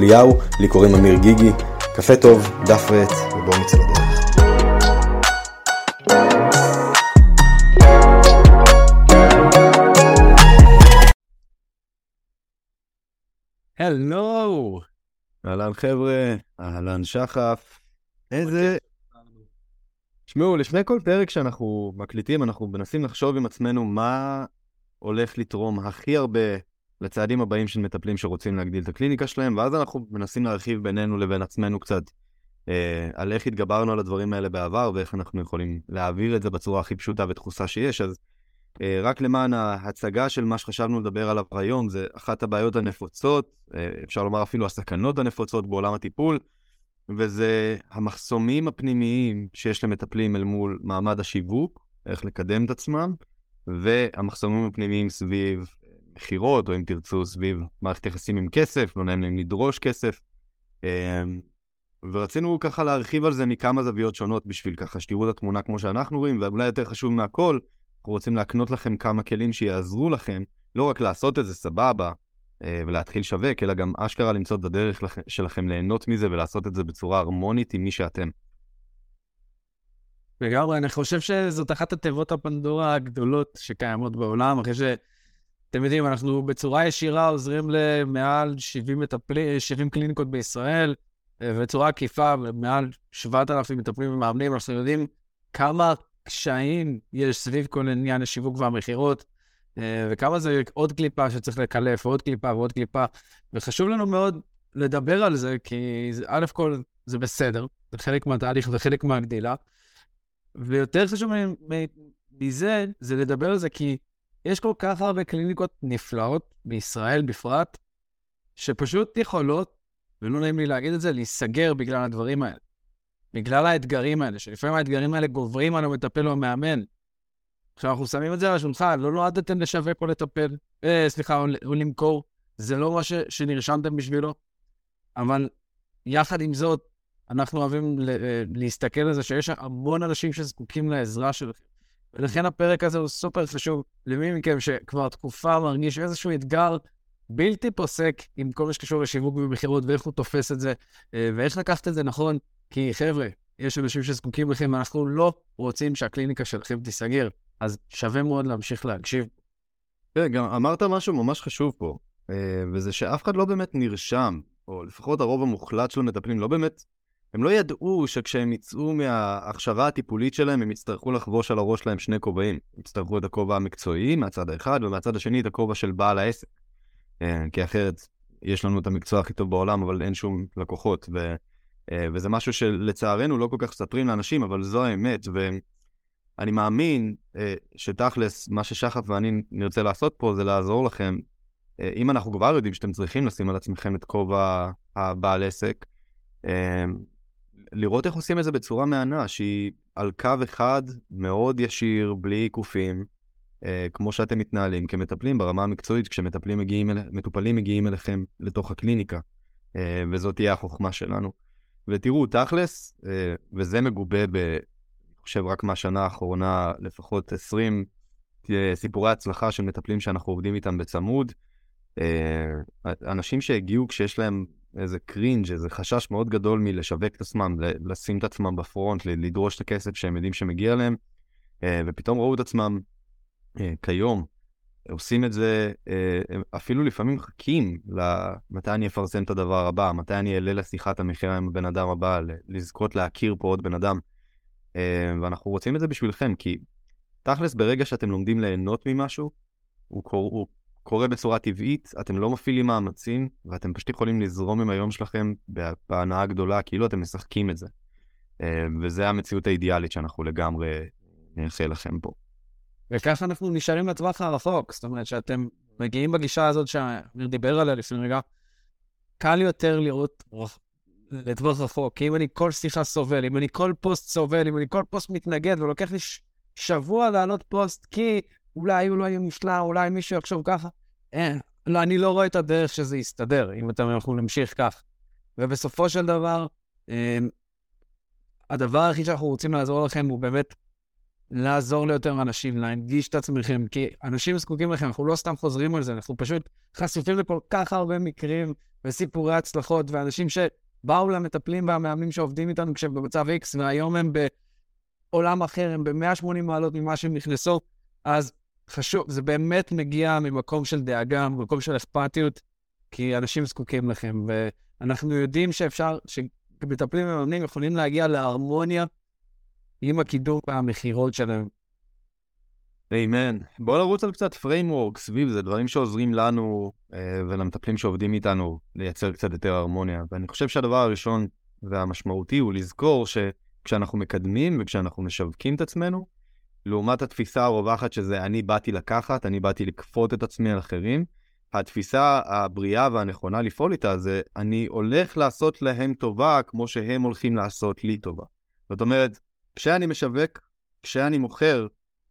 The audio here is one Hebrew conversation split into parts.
אליהו, לי קוראים אמיר גיגי. קפה טוב, דף ועט, ובואו נצא לדרך. הלו! אהלן חבר'ה, אהלן שחף. איזה... תשמעו, לפני כל פרק שאנחנו מקליטים, אנחנו מנסים לחשוב עם עצמנו מה הולך לתרום הכי הרבה לצעדים הבאים של מטפלים שרוצים להגדיל את הקליניקה שלהם, ואז אנחנו מנסים להרחיב בינינו לבין עצמנו קצת אה, על איך התגברנו על הדברים האלה בעבר ואיך אנחנו יכולים להעביר את זה בצורה הכי פשוטה ודחוסה שיש. אז אה, רק למען ההצגה של מה שחשבנו לדבר עליו היום, זה אחת הבעיות הנפוצות, אה, אפשר לומר אפילו הסכנות הנפוצות בעולם הטיפול, וזה המחסומים הפנימיים שיש למטפלים אל מול מעמד השיווק, איך לקדם את עצמם, והמחסומים הפנימיים סביב מכירות, או אם תרצו, סביב מערכת יחסים עם כסף, לא נעים להם לדרוש כסף. אמ, ורצינו ככה להרחיב על זה מכמה זוויות שונות בשביל ככה שתראו את התמונה כמו שאנחנו רואים, ואולי יותר חשוב מהכל, אנחנו רוצים להקנות לכם כמה כלים שיעזרו לכם, לא רק לעשות את זה סבבה אה, ולהתחיל שווק, אלא גם אשכרה למצוא את הדרך שלכם ליהנות מזה ולעשות את זה בצורה הרמונית עם מי שאתם. לגמרי, אני חושב שזאת אחת התיבות הפנדורה הגדולות שקיימות בעולם, אחרי ש... אתם יודעים, אנחנו בצורה ישירה עוזרים למעל 70, מטפלי, 70 קליניקות בישראל, אה, ובצורה עקיפה, מעל 7,000 מטפלים ומאמנים, אנחנו יודעים כמה קשיים יש סביב כל עניין השיווק והמכירות, אה, וכמה זה עוד קליפה שצריך לקלף, ועוד קליפה ועוד קליפה, וחשוב לנו מאוד לדבר על זה, כי א' כל זה בסדר, זה חלק מהתהליך וחלק מהגדילה, ויותר חשוב מזה, זה לדבר על זה כי יש כל כך הרבה קליניקות נפלאות, בישראל בפרט, שפשוט יכולות, ולא נעים לי להגיד את זה, להיסגר בגלל הדברים האלה. בגלל האתגרים האלה, שלפעמים האתגרים האלה גוברים על המטפל או המאמן. עכשיו, אנחנו שמים את זה על השולחן, לא נועדתם לשווק או לטפל, אה, סליחה, או, או למכור, זה לא מה ש, שנרשמתם בשבילו. אבל יחד עם זאת, אנחנו אוהבים אה, להסתכל על זה שיש המון אנשים שזקוקים לעזרה שלכם. ולכן הפרק הזה הוא סופר חשוב למי מכם שכבר תקופה מרגיש איזשהו אתגר בלתי פוסק עם כל מה שקשור לשיווק ומכירות ואיך הוא תופס את זה, אה, ואיך לקחת את זה נכון, כי חבר'ה, יש אנשים שזקוקים לכם, אנחנו לא רוצים שהקליניקה שלכם תיסגר, אז שווה מאוד להמשיך להקשיב. תראה, גם אמרת משהו ממש חשוב פה, אה, וזה שאף אחד לא באמת נרשם, או לפחות הרוב המוחלט של המטפלים לא באמת הם לא ידעו שכשהם יצאו מההכשרה הטיפולית שלהם, הם יצטרכו לחבוש על הראש שלהם שני כובעים. יצטרכו את הכובע המקצועי מהצד האחד, ומהצד השני את הכובע של בעל העסק. אה, כי אחרת, יש לנו את המקצוע הכי טוב בעולם, אבל אין שום לקוחות. ו, אה, וזה משהו שלצערנו לא כל כך מספרים לאנשים, אבל זו האמת. ואני מאמין אה, שתכלס, מה ששחף ואני נרצה לעשות פה זה לעזור לכם. אם אנחנו כבר יודעים שאתם צריכים לשים על עצמכם את כובע הבעל עסק, לראות איך עושים את זה בצורה מהנה, שהיא על קו אחד מאוד ישיר, בלי עיקופים, אה, כמו שאתם מתנהלים כמטפלים ברמה המקצועית, כשמטפלים מגיעים, אל... מטופלים מגיעים אליכם לתוך הקליניקה, אה, וזאת תהיה החוכמה שלנו. ותראו, תכלס, אה, וזה מגובה ב... אני חושב רק מהשנה האחרונה, לפחות 20 אה, סיפורי הצלחה של מטפלים שאנחנו עובדים איתם בצמוד. אה, אנשים שהגיעו כשיש להם איזה קרינג', איזה חשש מאוד גדול מלשווק את עצמם, לשים את עצמם בפרונט, לדרוש את הכסף שהם יודעים שמגיע להם, אה, ופתאום ראו את עצמם אה, כיום, עושים את זה, אה, אפילו לפעמים מחכים למתי אני אפרסם את הדבר הבא, מתי אני אעלה לשיחת המכירה עם הבן אדם הבא, לזכות להכיר פה עוד בן אדם. ואנחנו רוצים את זה בשבילכם, כי תכלס, ברגע שאתם לומדים ליהנות ממשהו, הוא, קור, הוא קורה בצורה טבעית, אתם לא מפעילים מאמצים, ואתם פשוט יכולים לזרום עם היום שלכם בהנאה גדולה, כאילו אתם משחקים את זה. אה, וזה המציאות האידיאלית שאנחנו לגמרי נאחל לכם פה. וככה אנחנו נשארים לטווח הרחוק, זאת אומרת שאתם מגיעים בגישה הזאת שאמיר דיבר עליה לפני רגע, קל יותר לראות לטווח רחוק. כי אם אני כל שיחה סובל, אם אני כל פוסט סובל, אם אני כל פוסט מתנגד, ולוקח לי. שבוע לעלות פוסט, כי אולי הוא לא יהיה מושלם, אולי מישהו יחשוב ככה. אין, לא, אני לא רואה את הדרך שזה יסתדר, אם אתם יכולים להמשיך כך. ובסופו של דבר, אמ, הדבר היחיד שאנחנו רוצים לעזור לכם הוא באמת לעזור ליותר אנשים, להנגיש את עצמכם, כי אנשים זקוקים לכם, אנחנו לא סתם חוזרים על זה, אנחנו פשוט חשופים לכל כך הרבה מקרים וסיפורי הצלחות, ואנשים שבאו למטפלים והמאמנים שעובדים איתנו כשהם במצב X, והיום הם בעולם אחר, הם ב-180 מעלות ממה שהם נכנסו, אז חשוב, זה באמת מגיע ממקום של דאגה, ממקום של אכפתיות, כי אנשים זקוקים לכם, ואנחנו יודעים שאפשר, שמטפלים ומאמנים יכולים להגיע להרמוניה עם הקידום והמכירות שלהם. איימן. בוא נרוץ על קצת framework סביב זה, דברים שעוזרים לנו אה, ולמטפלים שעובדים איתנו לייצר קצת יותר הרמוניה. ואני חושב שהדבר הראשון והמשמעותי הוא לזכור שכשאנחנו מקדמים וכשאנחנו משווקים את עצמנו, לעומת התפיסה הרווחת שזה אני באתי לקחת, אני באתי לכפות את עצמי על אחרים, התפיסה הבריאה והנכונה לפעול איתה זה אני הולך לעשות להם טובה כמו שהם הולכים לעשות לי טובה. זאת אומרת, כשאני משווק, כשאני מוכר,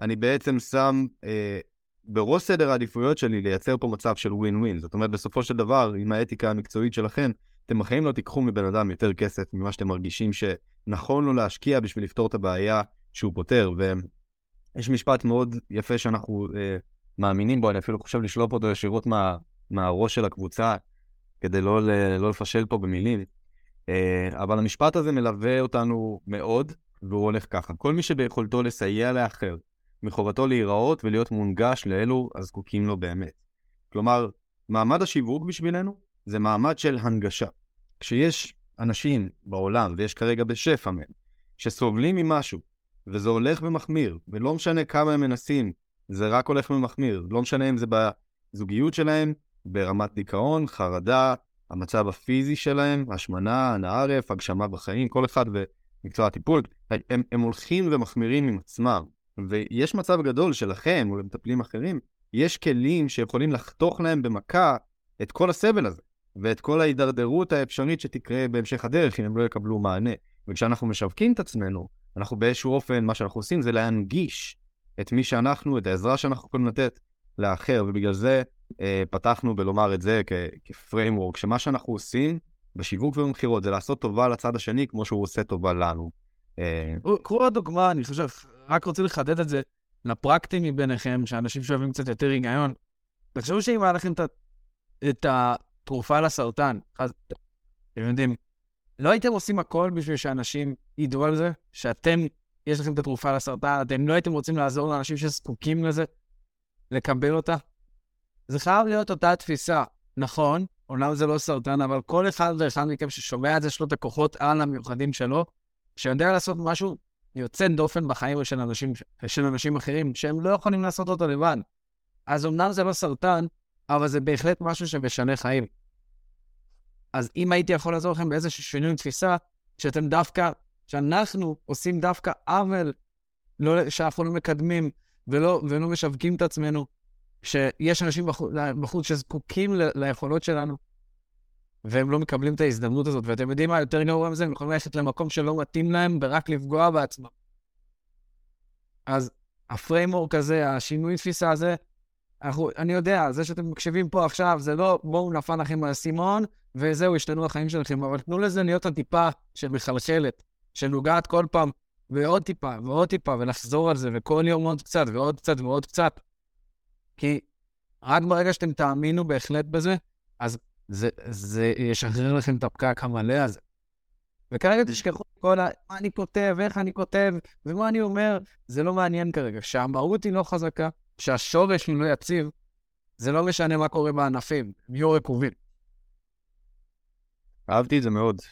אני בעצם שם אה, בראש סדר העדיפויות שלי לייצר פה מצב של ווין ווין. זאת אומרת, בסופו של דבר, עם האתיקה המקצועית שלכם, אתם בחיים לא תיקחו מבן אדם יותר כסף ממה שאתם מרגישים שנכון לו להשקיע בשביל לפתור את הבעיה שהוא פותר. ויש משפט מאוד יפה שאנחנו אה, מאמינים בו, אני אפילו חושב לשלוף אותו ישירות מה, מהראש של הקבוצה, כדי לא, לא לפשל פה במילים. אה, אבל המשפט הזה מלווה אותנו מאוד, והוא הולך ככה, כל מי שביכולתו לסייע לאחר, מחובתו להיראות ולהיות מונגש לאלו הזקוקים לו באמת. כלומר, מעמד השיווק בשבילנו זה מעמד של הנגשה. כשיש אנשים בעולם, ויש כרגע בשפע מהם, שסובלים ממשהו, וזה הולך ומחמיר, ולא משנה כמה הם מנסים, זה רק הולך ומחמיר. לא משנה אם זה בזוגיות שלהם, ברמת דיכאון, חרדה, המצב הפיזי שלהם, השמנה, הנערף, הגשמה בחיים, כל אחד במקצוע הטיפול, הם, הם הולכים ומחמירים עם עצמם. ויש מצב גדול שלכם, או למטפלים אחרים, יש כלים שיכולים לחתוך להם במכה את כל הסבל הזה, ואת כל ההידרדרות האפשרית שתקרה בהמשך הדרך אם הם לא יקבלו מענה. וכשאנחנו משווקים את עצמנו, אנחנו באיזשהו אופן, מה שאנחנו עושים זה להנגיש את מי שאנחנו, את העזרה שאנחנו יכולים לתת לאחר, ובגלל זה אה, פתחנו בלומר את זה כפריימוורק, שמה שאנחנו עושים בשיווק ובמכירות זה לעשות טובה לצד השני כמו שהוא עושה טובה לנו. אה, קחו עוד דוגמה, אני חושב, רק רוצה לחדד את זה לפרקטים מביניכם, שאנשים שאוהבים קצת יותר היגיון. תחשבו שאם היה לכם את התרופה לסרטן, אז אתם יודעים, לא הייתם עושים הכל בשביל שאנשים ידעו על זה? שאתם, יש לכם את התרופה לסרטן, אתם לא הייתם רוצים לעזור לאנשים שזקוקים לזה, לקבל אותה? זה חייב להיות אותה תפיסה. נכון, אומנם זה לא סרטן, אבל כל אחד ואחד מכם ששומע את זה, יש לו את הכוחות על המיוחדים שלו, שיודע לעשות משהו יוצא דופן בחיים של אנשים, של אנשים אחרים, שהם לא יכולים לעשות אותו לבד. אז אמנם זה לא סרטן, אבל זה בהחלט משהו שמשנה חיים. אז אם הייתי יכול לעזור לכם באיזשהו שינוי תפיסה, שאתם דווקא, שאנחנו עושים דווקא עוול, לא, שאנחנו לא מקדמים ולא, ולא משווקים את עצמנו, שיש אנשים בחוץ, בחוץ שזקוקים ל, ליכולות שלנו, והם לא מקבלים את ההזדמנות הזאת. ואתם יודעים מה יותר גרוע מזה? הם יכולים ללכת למקום שלא מתאים להם ורק לפגוע בעצמם. אז ה framework הזה, השינוי תפיסה הזה, אנחנו, אני יודע, זה שאתם מקשיבים פה עכשיו, זה לא בואו נפל לכם האסימון, וזהו, השתנו החיים שלכם, אבל תנו לזה להיות הטיפה שמחלחלת, שנוגעת כל פעם, ועוד טיפה, ועוד טיפה, ולחזור על זה, וכל יום עוד קצת, ועוד קצת, ועוד קצת. כי רק ברגע שאתם תאמינו בהחלט בזה, אז זה, זה ישחרר לכם את הפקק המלא הזה. וכרגע תשכחו כל ה... מה אני כותב, איך אני כותב, ומה אני אומר, זה לא מעניין כרגע. כשהמהות היא לא חזקה, כשהשורש הוא לא יציב, זה לא משנה מה קורה בענפים, הם יהיו רקובים. אהבתי את זה מאוד,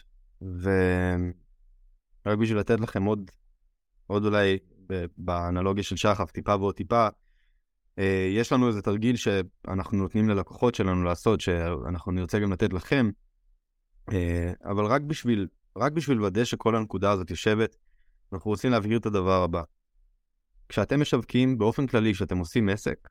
ורק בשביל לתת לכם עוד, עוד אולי באנלוגיה של שחף, טיפה ועוד טיפה, אה, יש לנו איזה תרגיל שאנחנו נותנים ללקוחות שלנו לעשות, שאנחנו נרצה גם לתת לכם, אה, אבל רק בשביל, רק בשביל לוודא שכל הנקודה הזאת יושבת, אנחנו רוצים להבהיר את הדבר הבא. כשאתם משווקים באופן כללי, כשאתם עושים עסק,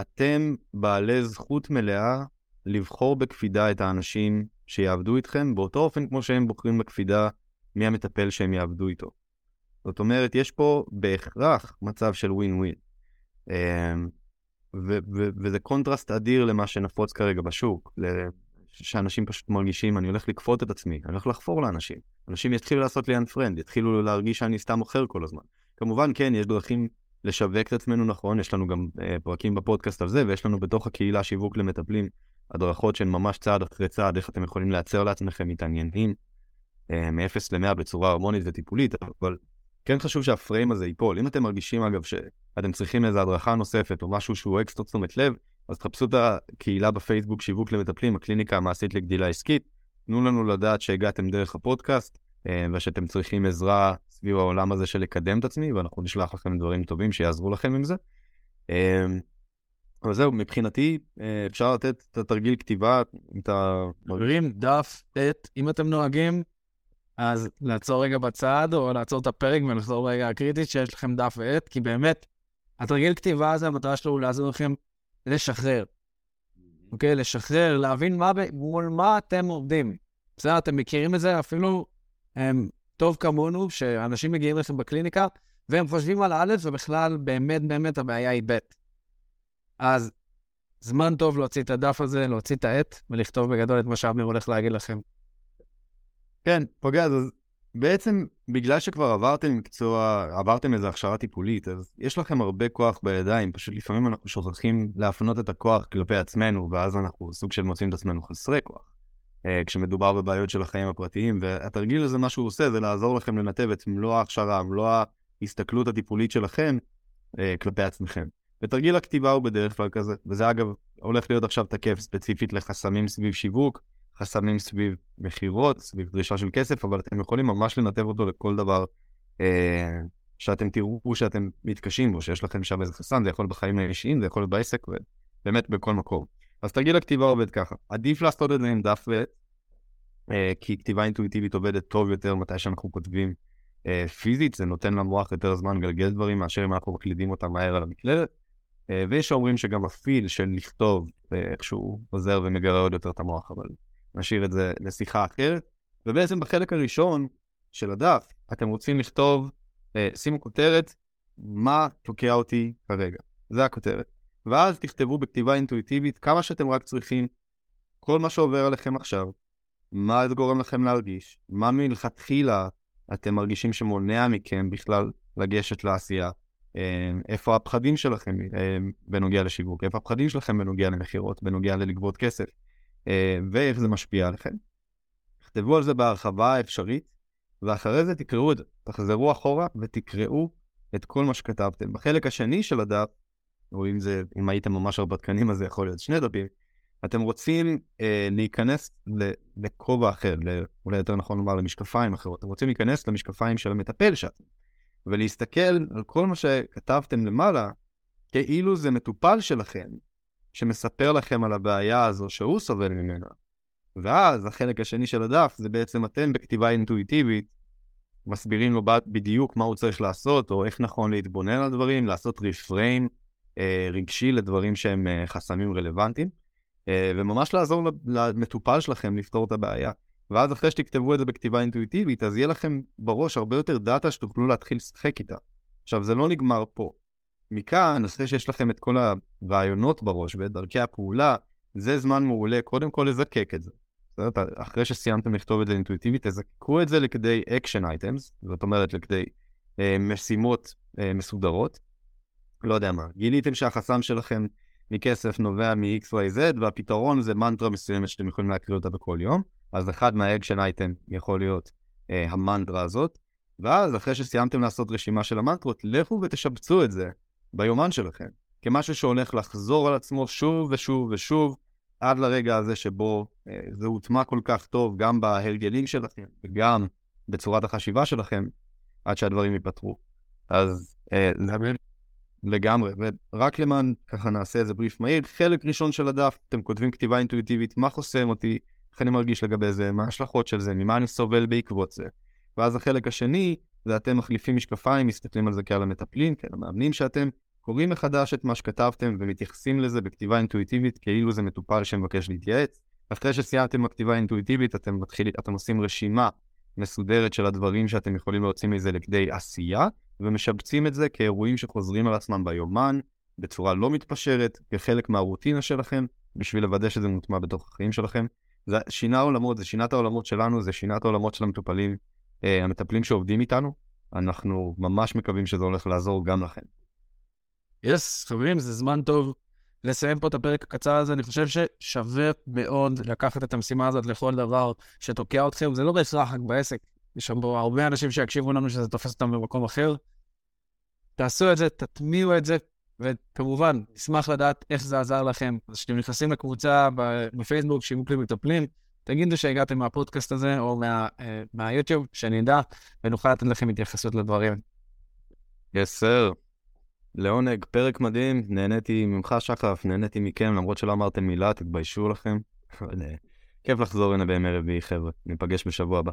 אתם בעלי זכות מלאה לבחור בקפידה את האנשים שיעבדו איתכם באותו אופן כמו שהם בוחרים בקפידה מי המטפל שהם יעבדו איתו. זאת אומרת, יש פה בהכרח מצב של ווין ווין. אמ, וזה קונטרסט אדיר למה שנפוץ כרגע בשוק, שאנשים פשוט מרגישים, אני הולך לכפות את עצמי, אני הולך לחפור לאנשים. אנשים יתחילו לעשות לי unfriend, יתחילו להרגיש שאני סתם מוכר כל הזמן. כמובן, כן, יש דרכים לשווק את עצמנו נכון, יש לנו גם אה, פרקים בפודקאסט על זה, ויש לנו בתוך הקהילה שיווק למטפלים, הדרכות שהן ממש צעד אחרי צעד, איך אתם יכולים לייצר לעצמכם מתעניינים אה, מ-0 ל-100 בצורה הרמונית וטיפולית, אבל כן חשוב שהפריים הזה ייפול. אם אתם מרגישים, אגב, שאתם צריכים איזו הדרכה נוספת או משהו שהוא אקסטרה תשומת לב, אז תחפשו את הקהילה בפייסבוק שיווק למטפלים, הקליניקה המעשית לגדילה עסקית. תנו לנו לדעת שהגעתם דרך הפודקאסט אה, ושאתם צריכים עזרה סביב העולם הזה של לקדם את עצמי, ואנחנו נשלח לכם דברים טובים שיעזרו לכם עם זה. אה, אבל זהו, מבחינתי אה, אפשר לתת את התרגיל כתיבה, את ה... חברים, דף, עט, אם אתם נוהגים, אז לעצור רגע בצד, או לעצור את הפרק ולחזור רגע הקריטית שיש לכם דף ועט, כי באמת, התרגיל כתיבה הזה, המטרה שלו הוא לעזור לכם לשחרר. אוקיי? לשחרר, להבין מה, מול מה אתם עובדים. בסדר, אתם מכירים את זה אפילו הם, טוב כמונו, שאנשים מגיעים לכם בקליניקה, והם חושבים על א', ובכלל, באמת באמת הבעיה היא ב'. אז זמן טוב להוציא את הדף הזה, להוציא את העט, ולכתוב בגדול את מה שאבנר הולך להגיד לכם. כן, פוגע, אז בעצם בגלל שכבר עברתם מקצוע, עברתם איזו הכשרה טיפולית, אז יש לכם הרבה כוח בידיים, פשוט לפעמים אנחנו שוכחים להפנות את הכוח כלפי עצמנו, ואז אנחנו סוג של מוצאים את עצמנו חסרי כוח. אה, כשמדובר בבעיות של החיים הפרטיים, והתרגיל הזה, מה שהוא עושה, זה לעזור לכם לנתב את מלוא ההכשרה, מלוא ההסתכלות הטיפולית שלכם אה, כלפי עצמכם. ותרגיל הכתיבה הוא בדרך כלל כזה, וזה אגב הולך להיות עכשיו תקף ספציפית לחסמים סביב שיווק, חסמים סביב מכירות, סביב דרישה של כסף, אבל אתם יכולים ממש לנתב אותו לכל דבר אה, שאתם תראו שאתם מתקשים בו, שיש לכם שם איזה חסם, זה יכול להיות בחיים האישיים, זה יכול להיות בעסק, ובאמת בכל מקום. אז תרגיל הכתיבה עובד ככה, עדיף לעשות את זה עם דף ועט, אה, כי כתיבה אינטואיטיבית עובדת טוב יותר מתי שאנחנו כותבים אה, פיזית, זה נותן למוח יותר זמן לגלגל דברים מאשר אם אנחנו מקלידים אותם מהר על המקלדת. אה, ויש שאומרים שגם הפיל של לכתוב איכשהו עוזר ומגרה עוד יותר את המוח, אבל נשאיר את זה לשיחה אחרת. ובעצם בחלק הראשון של הדף, אתם רוצים לכתוב, שימו כותרת, מה תוקע אותי כרגע. זה הכותרת. ואז תכתבו בכתיבה אינטואיטיבית כמה שאתם רק צריכים, כל מה שעובר עליכם עכשיו, מה זה גורם לכם להרגיש, מה מלכתחילה אתם מרגישים שמונע מכם בכלל לגשת לעשייה, אה, איפה הפחדים שלכם אה, בנוגע לשיווק, איפה הפחדים שלכם בנוגע למכירות, בנוגע ללגבות כסף. אה, ואיך זה משפיע עליכם. תכתבו על זה בהרחבה האפשרית, ואחרי זה תקראו את זה. תחזרו אחורה ותקראו את כל מה שכתבתם. בחלק השני של הדף, או אם זה, אם הייתם ממש הרפתקנים, אז זה יכול להיות שני דפים, אתם רוצים אה, להיכנס לכובע אחר, אולי יותר נכון לומר למשקפיים אחרות. אתם רוצים להיכנס למשקפיים של המטפל שאתם, ולהסתכל על כל מה שכתבתם למעלה, כאילו זה מטופל שלכם, שמספר לכם על הבעיה הזו שהוא סובל ממנה. ואז החלק השני של הדף זה בעצם אתם בכתיבה אינטואיטיבית מסבירים לו בדיוק מה הוא צריך לעשות, או איך נכון להתבונן על דברים, לעשות ריפריים אה, רגשי לדברים שהם אה, חסמים רלוונטיים, אה, וממש לעזור למטופל שלכם לפתור את הבעיה. ואז אחרי שתכתבו את זה בכתיבה אינטואיטיבית, אז יהיה לכם בראש הרבה יותר דאטה שתוכלו להתחיל לשחק איתה. עכשיו, זה לא נגמר פה. מכאן, אחרי שיש לכם את כל הרעיונות בראש ואת דרכי הפעולה, זה זמן מעולה קודם כל לזקק את זה. זאת אחרי שסיימתם לכתוב את זה אינטואיטיבית, תזקקו את זה לכדי action items, זאת אומרת לכדי אה, משימות אה, מסודרות. לא יודע מה, גיליתם שהחסם שלכם מכסף נובע מ-XYZ, והפתרון זה מנטרה מסוימת שאתם יכולים להקריא אותה בכל יום, אז אחד מהאקשן אייטם יכול להיות אה, המנטרה הזאת, ואז אחרי שסיימתם לעשות רשימה של המנטרות, לכו ותשבצו את זה ביומן שלכם, כמשהו שהולך לחזור על עצמו שוב ושוב ושוב, עד לרגע הזה שבו אה, זה הוטמע כל כך טוב גם בהרגלים שלכם וגם בצורת החשיבה שלכם, עד שהדברים ייפתרו. אז אה, לגמרי, ורק למען ככה נעשה איזה בריף מהיר, חלק ראשון של הדף, אתם כותבים כתיבה אינטואיטיבית, מה חוסם אותי, איך אני מרגיש לגבי זה, מה ההשלכות של זה, ממה אני סובל בעקבות זה. ואז החלק השני, ואתם מחליפים משקפיים, מסתכלים על זה כעל המטפלים, כעל המאמנים שאתם, קוראים מחדש את מה שכתבתם ומתייחסים לזה בכתיבה אינטואיטיבית כאילו זה מטופל שמבקש להתייעץ. אחרי שסיימתם בכתיבה האינטואיטיבית, אתם, מתחיל, אתם עושים רשימה מסודרת של הדברים שאתם יכולים להוציא מזה לכדי עשייה, ומשבצים את זה כאירועים שחוזרים על עצמם ביומן, בצורה לא מתפשרת, כחלק מהרוטינה שלכם, בשביל לוודא שזה מוטמע בתוך החיים שלכם. זה שינה עולמות, זה שינה את העולמות שלנו, זה שינה את העולמות של המטופלים, אה, המטפלים שעובדים איתנו. אנחנו ממש מקווים שזה הולך לעזור גם לכם. יס, yes, חברים, זה זמן טוב לסיים פה את הפרק הקצר הזה. אני חושב ששווה מאוד לקחת את המשימה הזאת לכל דבר שתוקע אתכם. זה לא בהכרח רק בעסק, יש שם הרבה אנשים שיקשיבו לנו שזה תופס אותם במקום אחר. תעשו את זה, תטמיעו את זה, וכמובן, נשמח לדעת איך זה עזר לכם. אז כשאתם נכנסים לקבוצה בפייסבוק, שיווק למטפלים, תגידו שהגעתם מהפודקאסט הזה או מה, uh, מהיוטיוב, שאני אדע, ונוכל לתת לכם התייחסות לדברים. יס yes, סר. לעונג, פרק מדהים, נהניתי ממך שחף, נהניתי מכם, למרות שלא אמרתם מילה, תתביישו לכם. כיף לחזור הנה בימי רביעי, חבר'ה. ניפגש בשבוע הבא.